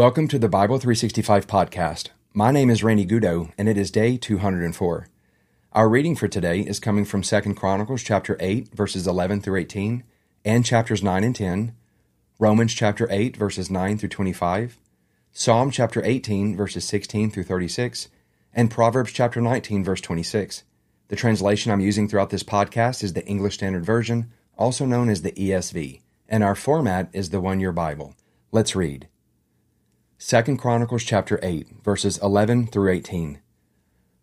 Welcome to the Bible 365 podcast. My name is Randy Goudeau, and it is day 204. Our reading for today is coming from 2 Chronicles chapter 8, verses 11 through 18, and chapters 9 and 10, Romans chapter 8, verses 9 through 25, Psalm chapter 18, verses 16 through 36, and Proverbs chapter 19, verse 26. The translation I'm using throughout this podcast is the English Standard Version, also known as the ESV, and our format is the One Year Bible. Let's read. 2 Chronicles chapter 8, verses 11 through 18.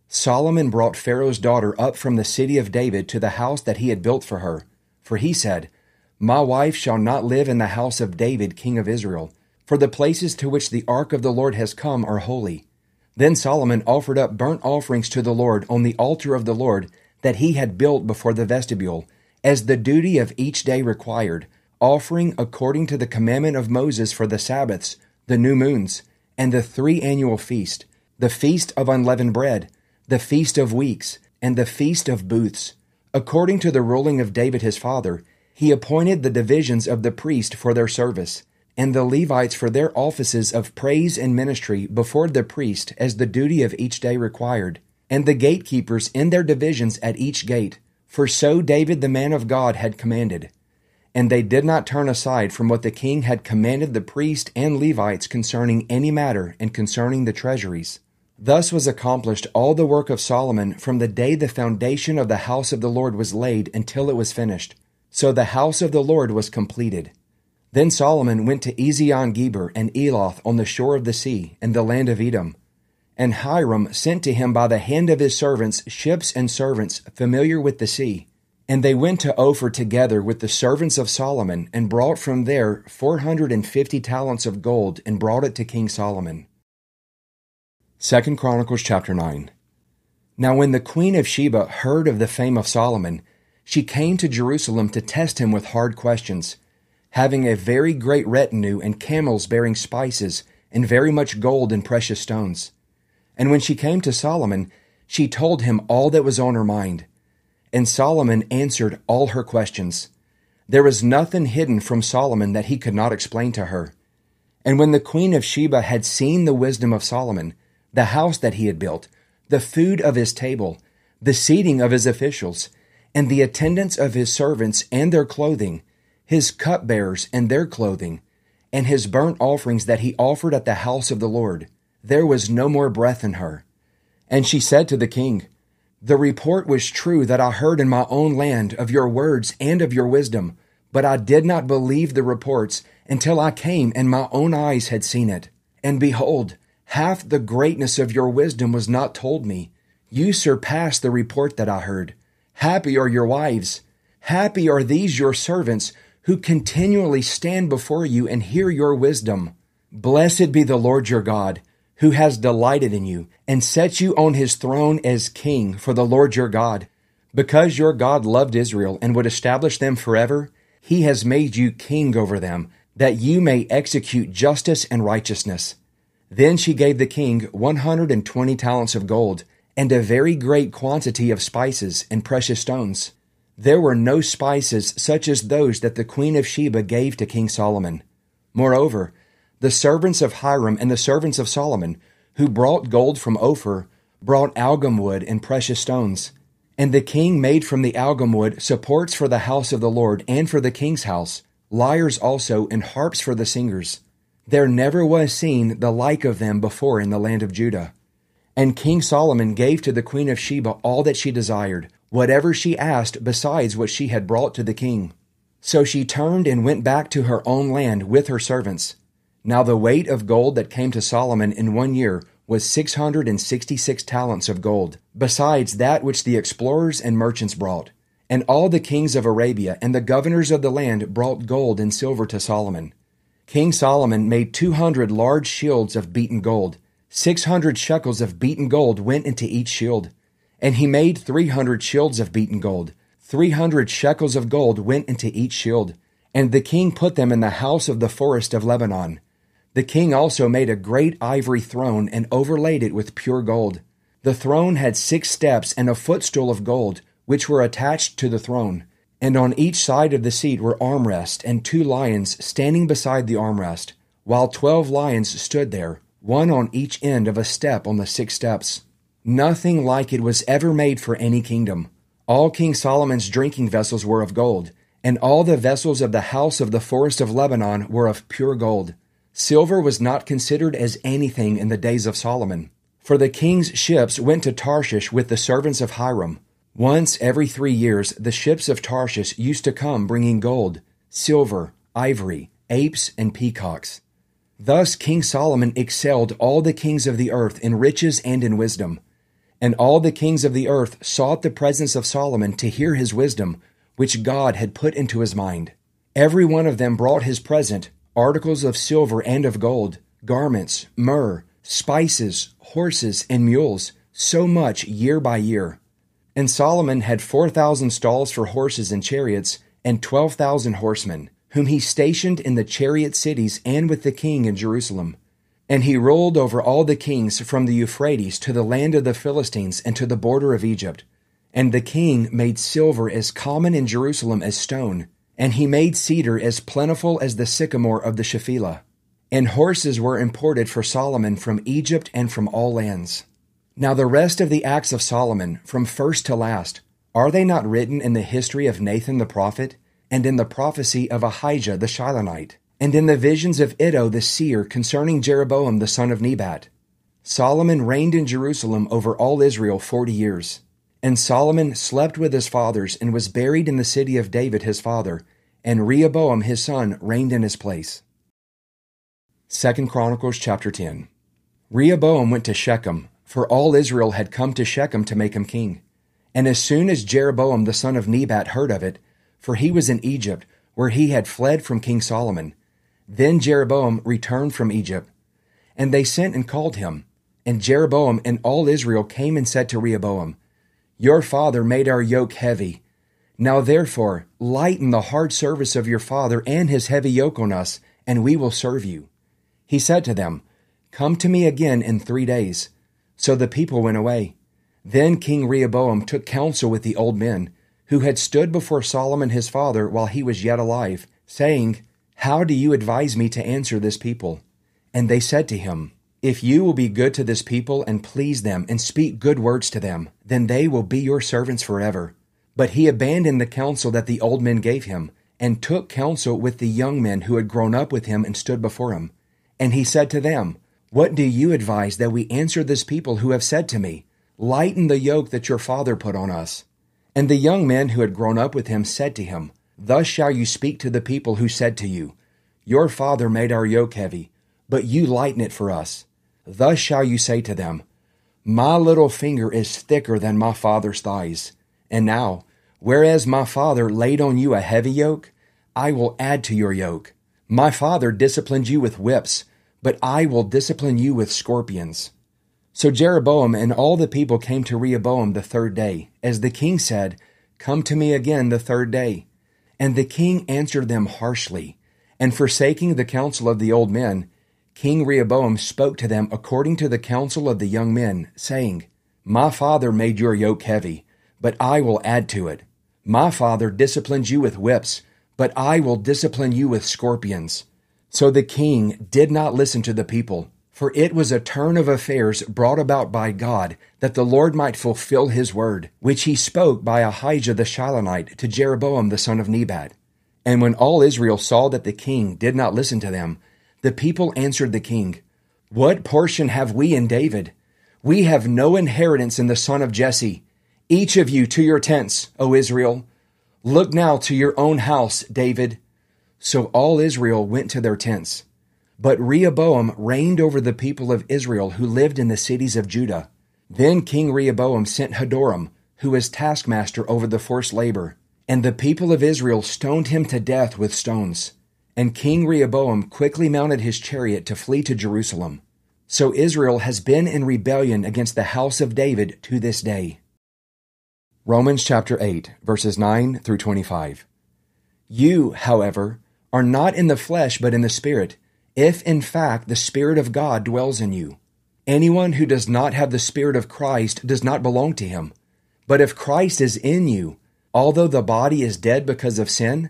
Solomon brought Pharaoh's daughter up from the city of David to the house that he had built for her. For he said, My wife shall not live in the house of David, king of Israel, for the places to which the ark of the Lord has come are holy. Then Solomon offered up burnt offerings to the Lord on the altar of the Lord that he had built before the vestibule, as the duty of each day required, offering according to the commandment of Moses for the Sabbaths the new moons, and the three annual feast, the feast of unleavened bread, the feast of weeks, and the feast of booths. According to the ruling of David his father, he appointed the divisions of the priest for their service, and the Levites for their offices of praise and ministry before the priest as the duty of each day required, and the gatekeepers in their divisions at each gate, for so David the man of God had commanded. And they did not turn aside from what the king had commanded the priest and Levites concerning any matter and concerning the treasuries. Thus was accomplished all the work of Solomon from the day the foundation of the house of the Lord was laid until it was finished. So the house of the Lord was completed. Then Solomon went to Ezion Geber and Eloth on the shore of the sea, in the land of Edom. And Hiram sent to him by the hand of his servants ships and servants familiar with the sea. And they went to Ophir together with the servants of Solomon, and brought from there four hundred and fifty talents of gold, and brought it to King Solomon. Second Chronicles chapter 9. Now when the queen of Sheba heard of the fame of Solomon, she came to Jerusalem to test him with hard questions, having a very great retinue and camels bearing spices, and very much gold and precious stones. And when she came to Solomon, she told him all that was on her mind. And Solomon answered all her questions. There was nothing hidden from Solomon that he could not explain to her. And when the queen of Sheba had seen the wisdom of Solomon, the house that he had built, the food of his table, the seating of his officials, and the attendance of his servants and their clothing, his cupbearers and their clothing, and his burnt offerings that he offered at the house of the Lord, there was no more breath in her. And she said to the king, the report was true that I heard in my own land of your words and of your wisdom, but I did not believe the reports until I came and my own eyes had seen it. And behold, half the greatness of your wisdom was not told me. You surpass the report that I heard. Happy are your wives. Happy are these your servants who continually stand before you and hear your wisdom. Blessed be the Lord your God who has delighted in you and set you on his throne as king for the Lord your God. Because your God loved Israel and would establish them forever, he has made you king over them, that you may execute justice and righteousness. Then she gave the king 120 talents of gold and a very great quantity of spices and precious stones. There were no spices such as those that the queen of Sheba gave to King Solomon. Moreover, the servants of Hiram and the servants of Solomon, who brought gold from Ophir, brought algum wood and precious stones. And the king made from the algum wood supports for the house of the Lord and for the king's house, lyres also and harps for the singers. There never was seen the like of them before in the land of Judah. And King Solomon gave to the queen of Sheba all that she desired, whatever she asked besides what she had brought to the king. So she turned and went back to her own land with her servants. Now the weight of gold that came to Solomon in one year was 666 talents of gold, besides that which the explorers and merchants brought. And all the kings of Arabia and the governors of the land brought gold and silver to Solomon. King Solomon made 200 large shields of beaten gold. 600 shekels of beaten gold went into each shield. And he made 300 shields of beaten gold. 300 shekels of gold went into each shield. And the king put them in the house of the forest of Lebanon. The king also made a great ivory throne and overlaid it with pure gold. The throne had six steps and a footstool of gold, which were attached to the throne. And on each side of the seat were armrests and two lions standing beside the armrest, while twelve lions stood there, one on each end of a step on the six steps. Nothing like it was ever made for any kingdom. All King Solomon's drinking vessels were of gold, and all the vessels of the house of the forest of Lebanon were of pure gold. Silver was not considered as anything in the days of Solomon. For the king's ships went to Tarshish with the servants of Hiram. Once every three years, the ships of Tarshish used to come bringing gold, silver, ivory, apes, and peacocks. Thus King Solomon excelled all the kings of the earth in riches and in wisdom. And all the kings of the earth sought the presence of Solomon to hear his wisdom, which God had put into his mind. Every one of them brought his present, articles of silver and of gold, garments, myrrh, spices, horses, and mules, so much year by year. And Solomon had four thousand stalls for horses and chariots, and twelve thousand horsemen, whom he stationed in the chariot cities and with the king in Jerusalem. And he ruled over all the kings from the Euphrates to the land of the Philistines and to the border of Egypt. And the king made silver as common in Jerusalem as stone, and he made cedar as plentiful as the sycamore of the Shephelah. And horses were imported for Solomon from Egypt and from all lands. Now the rest of the acts of Solomon, from first to last, are they not written in the history of Nathan the prophet, and in the prophecy of Ahijah the Shilonite? and in the visions of Iddo the seer concerning Jeroboam the son of Nebat. Solomon reigned in Jerusalem over all Israel forty years. And Solomon slept with his fathers and was buried in the city of David his father, and Rehoboam his son reigned in his place. 2 Chronicles chapter 10 Rehoboam went to Shechem, for all Israel had come to Shechem to make him king. And as soon as Jeroboam the son of Nebat heard of it, for he was in Egypt, where he had fled from King Solomon, then Jeroboam returned from Egypt, and they sent and called him. And Jeroboam and all Israel came and said to Rehoboam, Your father made our yoke heavy. Now therefore, lighten the hard service of your father and his heavy yoke on us, and we will serve you. He said to them, Come to me again in three days. So the people went away. Then King Rehoboam took counsel with the old men, who had stood before Solomon his father while he was yet alive, saying, how do you advise me to answer this people? And they said to him, If you will be good to this people and please them and speak good words to them, then they will be your servants forever. But he abandoned the counsel that the old men gave him, and took counsel with the young men who had grown up with him and stood before him. And he said to them, What do you advise that we answer this people who have said to me, Lighten the yoke that your father put on us? And the young men who had grown up with him said to him, Thus shall you speak to the people who said to you, Your father made our yoke heavy, but you lighten it for us. Thus shall you say to them, My little finger is thicker than my father's thighs. And now, whereas my father laid on you a heavy yoke, I will add to your yoke. My father disciplined you with whips, but I will discipline you with scorpions. So Jeroboam and all the people came to Rehoboam the third day, as the king said, Come to me again the third day. And the king answered them harshly. And forsaking the counsel of the old men, King Rehoboam spoke to them according to the counsel of the young men, saying, My father made your yoke heavy, but I will add to it. My father disciplined you with whips, but I will discipline you with scorpions. So the king did not listen to the people for it was a turn of affairs brought about by God, that the Lord might fulfill his word, which he spoke by Ahijah the Shilonite to Jeroboam the son of Nebat. And when all Israel saw that the king did not listen to them, the people answered the king, What portion have we in David? We have no inheritance in the son of Jesse. Each of you to your tents, O Israel. Look now to your own house, David. So all Israel went to their tents. But Rehoboam reigned over the people of Israel who lived in the cities of Judah. Then King Rehoboam sent Hadoram, who was taskmaster over the forced labor, and the people of Israel stoned him to death with stones. And King Rehoboam quickly mounted his chariot to flee to Jerusalem. So Israel has been in rebellion against the house of David to this day. Romans chapter 8, verses 9 through 25. You, however, are not in the flesh but in the Spirit if in fact the Spirit of God dwells in you. Anyone who does not have the Spirit of Christ does not belong to him. But if Christ is in you, although the body is dead because of sin,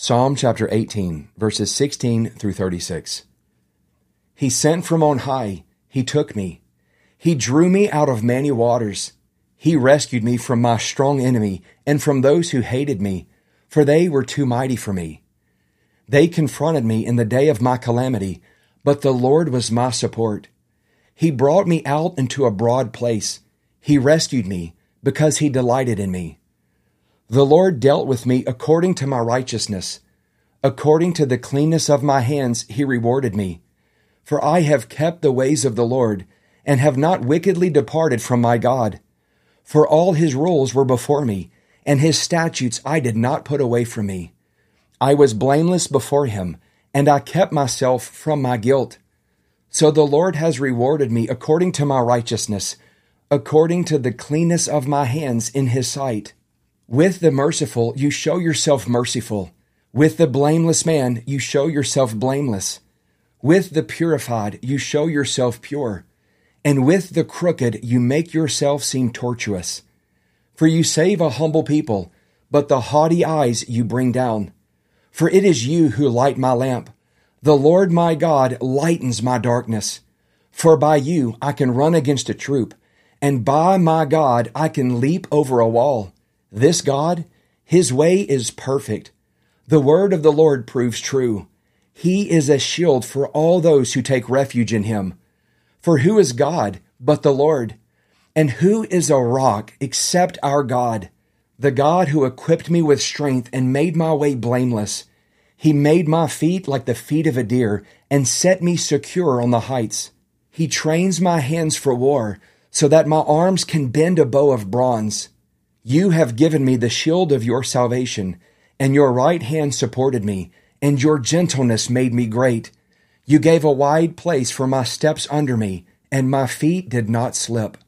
Psalm chapter 18, verses 16 through 36. He sent from on high, he took me. He drew me out of many waters. He rescued me from my strong enemy and from those who hated me, for they were too mighty for me. They confronted me in the day of my calamity, but the Lord was my support. He brought me out into a broad place. He rescued me because he delighted in me. The Lord dealt with me according to my righteousness. According to the cleanness of my hands, he rewarded me. For I have kept the ways of the Lord, and have not wickedly departed from my God. For all his rules were before me, and his statutes I did not put away from me. I was blameless before him, and I kept myself from my guilt. So the Lord has rewarded me according to my righteousness, according to the cleanness of my hands in his sight. With the merciful, you show yourself merciful. With the blameless man, you show yourself blameless. With the purified, you show yourself pure. And with the crooked, you make yourself seem tortuous. For you save a humble people, but the haughty eyes you bring down. For it is you who light my lamp. The Lord my God lightens my darkness. For by you I can run against a troop, and by my God I can leap over a wall. This God, his way is perfect. The word of the Lord proves true. He is a shield for all those who take refuge in him. For who is God but the Lord? And who is a rock except our God? The God who equipped me with strength and made my way blameless. He made my feet like the feet of a deer and set me secure on the heights. He trains my hands for war so that my arms can bend a bow of bronze. You have given me the shield of your salvation, and your right hand supported me, and your gentleness made me great. You gave a wide place for my steps under me, and my feet did not slip.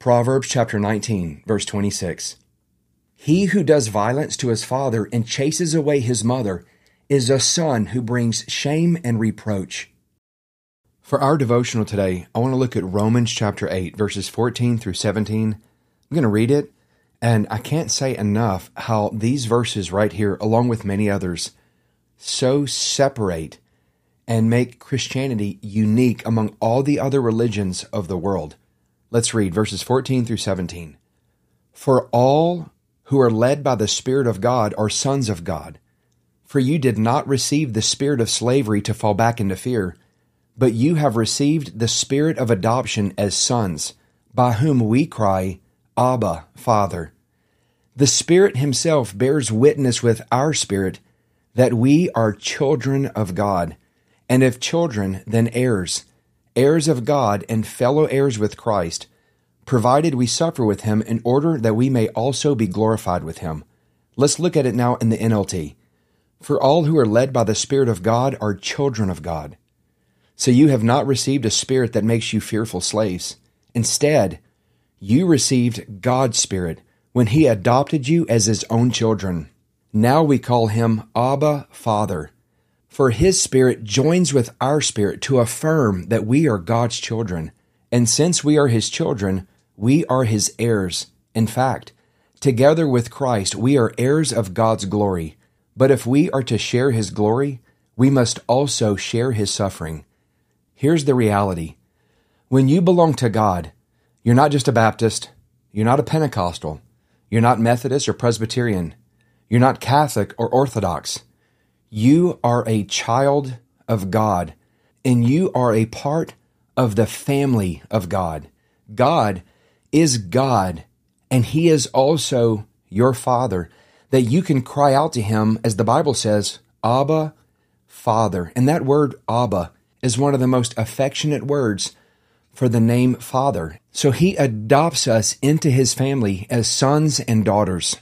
Proverbs chapter 19, verse 26. He who does violence to his father and chases away his mother is a son who brings shame and reproach. For our devotional today, I want to look at Romans chapter 8, verses 14 through 17 I'm going to read it, and I can't say enough how these verses right here, along with many others, so separate and make Christianity unique among all the other religions of the world. Let's read verses 14 through 17. For all who are led by the Spirit of God are sons of God. For you did not receive the spirit of slavery to fall back into fear, but you have received the spirit of adoption as sons, by whom we cry, Abba, Father. The Spirit Himself bears witness with our spirit that we are children of God, and if children, then heirs, heirs of God and fellow heirs with Christ, provided we suffer with him in order that we may also be glorified with him. Let's look at it now in the NLT. For all who are led by the Spirit of God are children of God. So you have not received a spirit that makes you fearful slaves. Instead, you received God's Spirit when He adopted you as His own children. Now we call Him Abba Father. For His Spirit joins with our spirit to affirm that we are God's children. And since we are His children, we are His heirs. In fact, together with Christ, we are heirs of God's glory. But if we are to share His glory, we must also share His suffering. Here's the reality when you belong to God, you're not just a Baptist, you're not a Pentecostal, you're not Methodist or Presbyterian, you're not Catholic or Orthodox. You are a child of God, and you are a part of the family of God. God is God, and He is also your Father, that you can cry out to Him, as the Bible says, Abba, Father. And that word, Abba, is one of the most affectionate words for the name Father. So he adopts us into his family as sons and daughters.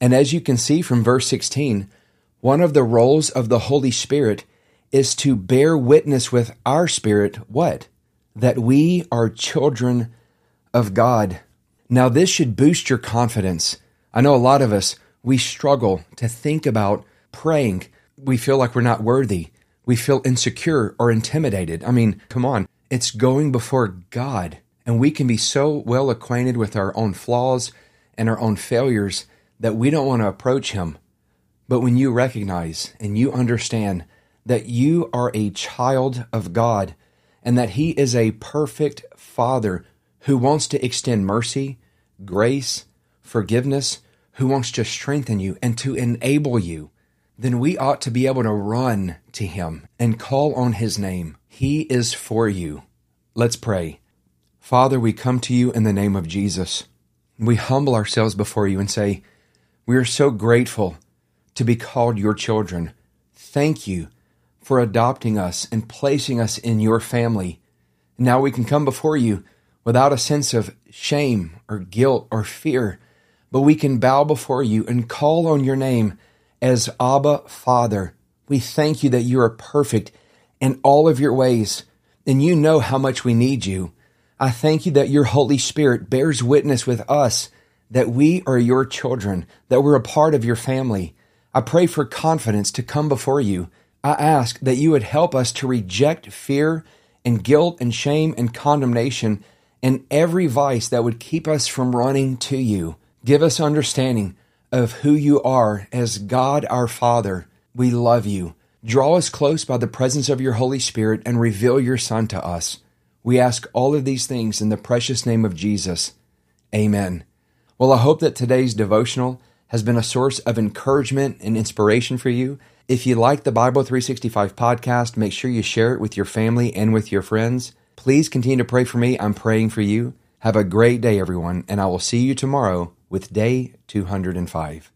And as you can see from verse 16, one of the roles of the Holy Spirit is to bear witness with our spirit what? That we are children of God. Now, this should boost your confidence. I know a lot of us, we struggle to think about praying. We feel like we're not worthy we feel insecure or intimidated. I mean, come on, it's going before God. And we can be so well acquainted with our own flaws and our own failures that we don't want to approach Him. But when you recognize and you understand that you are a child of God and that He is a perfect Father who wants to extend mercy, grace, forgiveness, who wants to strengthen you and to enable you then we ought to be able to run to him and call on his name. He is for you. Let's pray. Father, we come to you in the name of Jesus. We humble ourselves before you and say, We are so grateful to be called your children. Thank you for adopting us and placing us in your family. Now we can come before you without a sense of shame or guilt or fear, but we can bow before you and call on your name as Abba Father. We thank you that you are perfect in all of your ways, and you know how much we need you. I thank you that your Holy Spirit bears witness with us that we are your children, that we're a part of your family. I pray for confidence to come before you. I ask that you would help us to reject fear and guilt and shame and condemnation and every vice that would keep us from running to you. Give us understanding of who you are as God our Father. We love you. Draw us close by the presence of your Holy Spirit and reveal your Son to us. We ask all of these things in the precious name of Jesus. Amen. Well, I hope that today's devotional has been a source of encouragement and inspiration for you. If you like the Bible 365 podcast, make sure you share it with your family and with your friends. Please continue to pray for me. I'm praying for you. Have a great day, everyone, and I will see you tomorrow with day 205.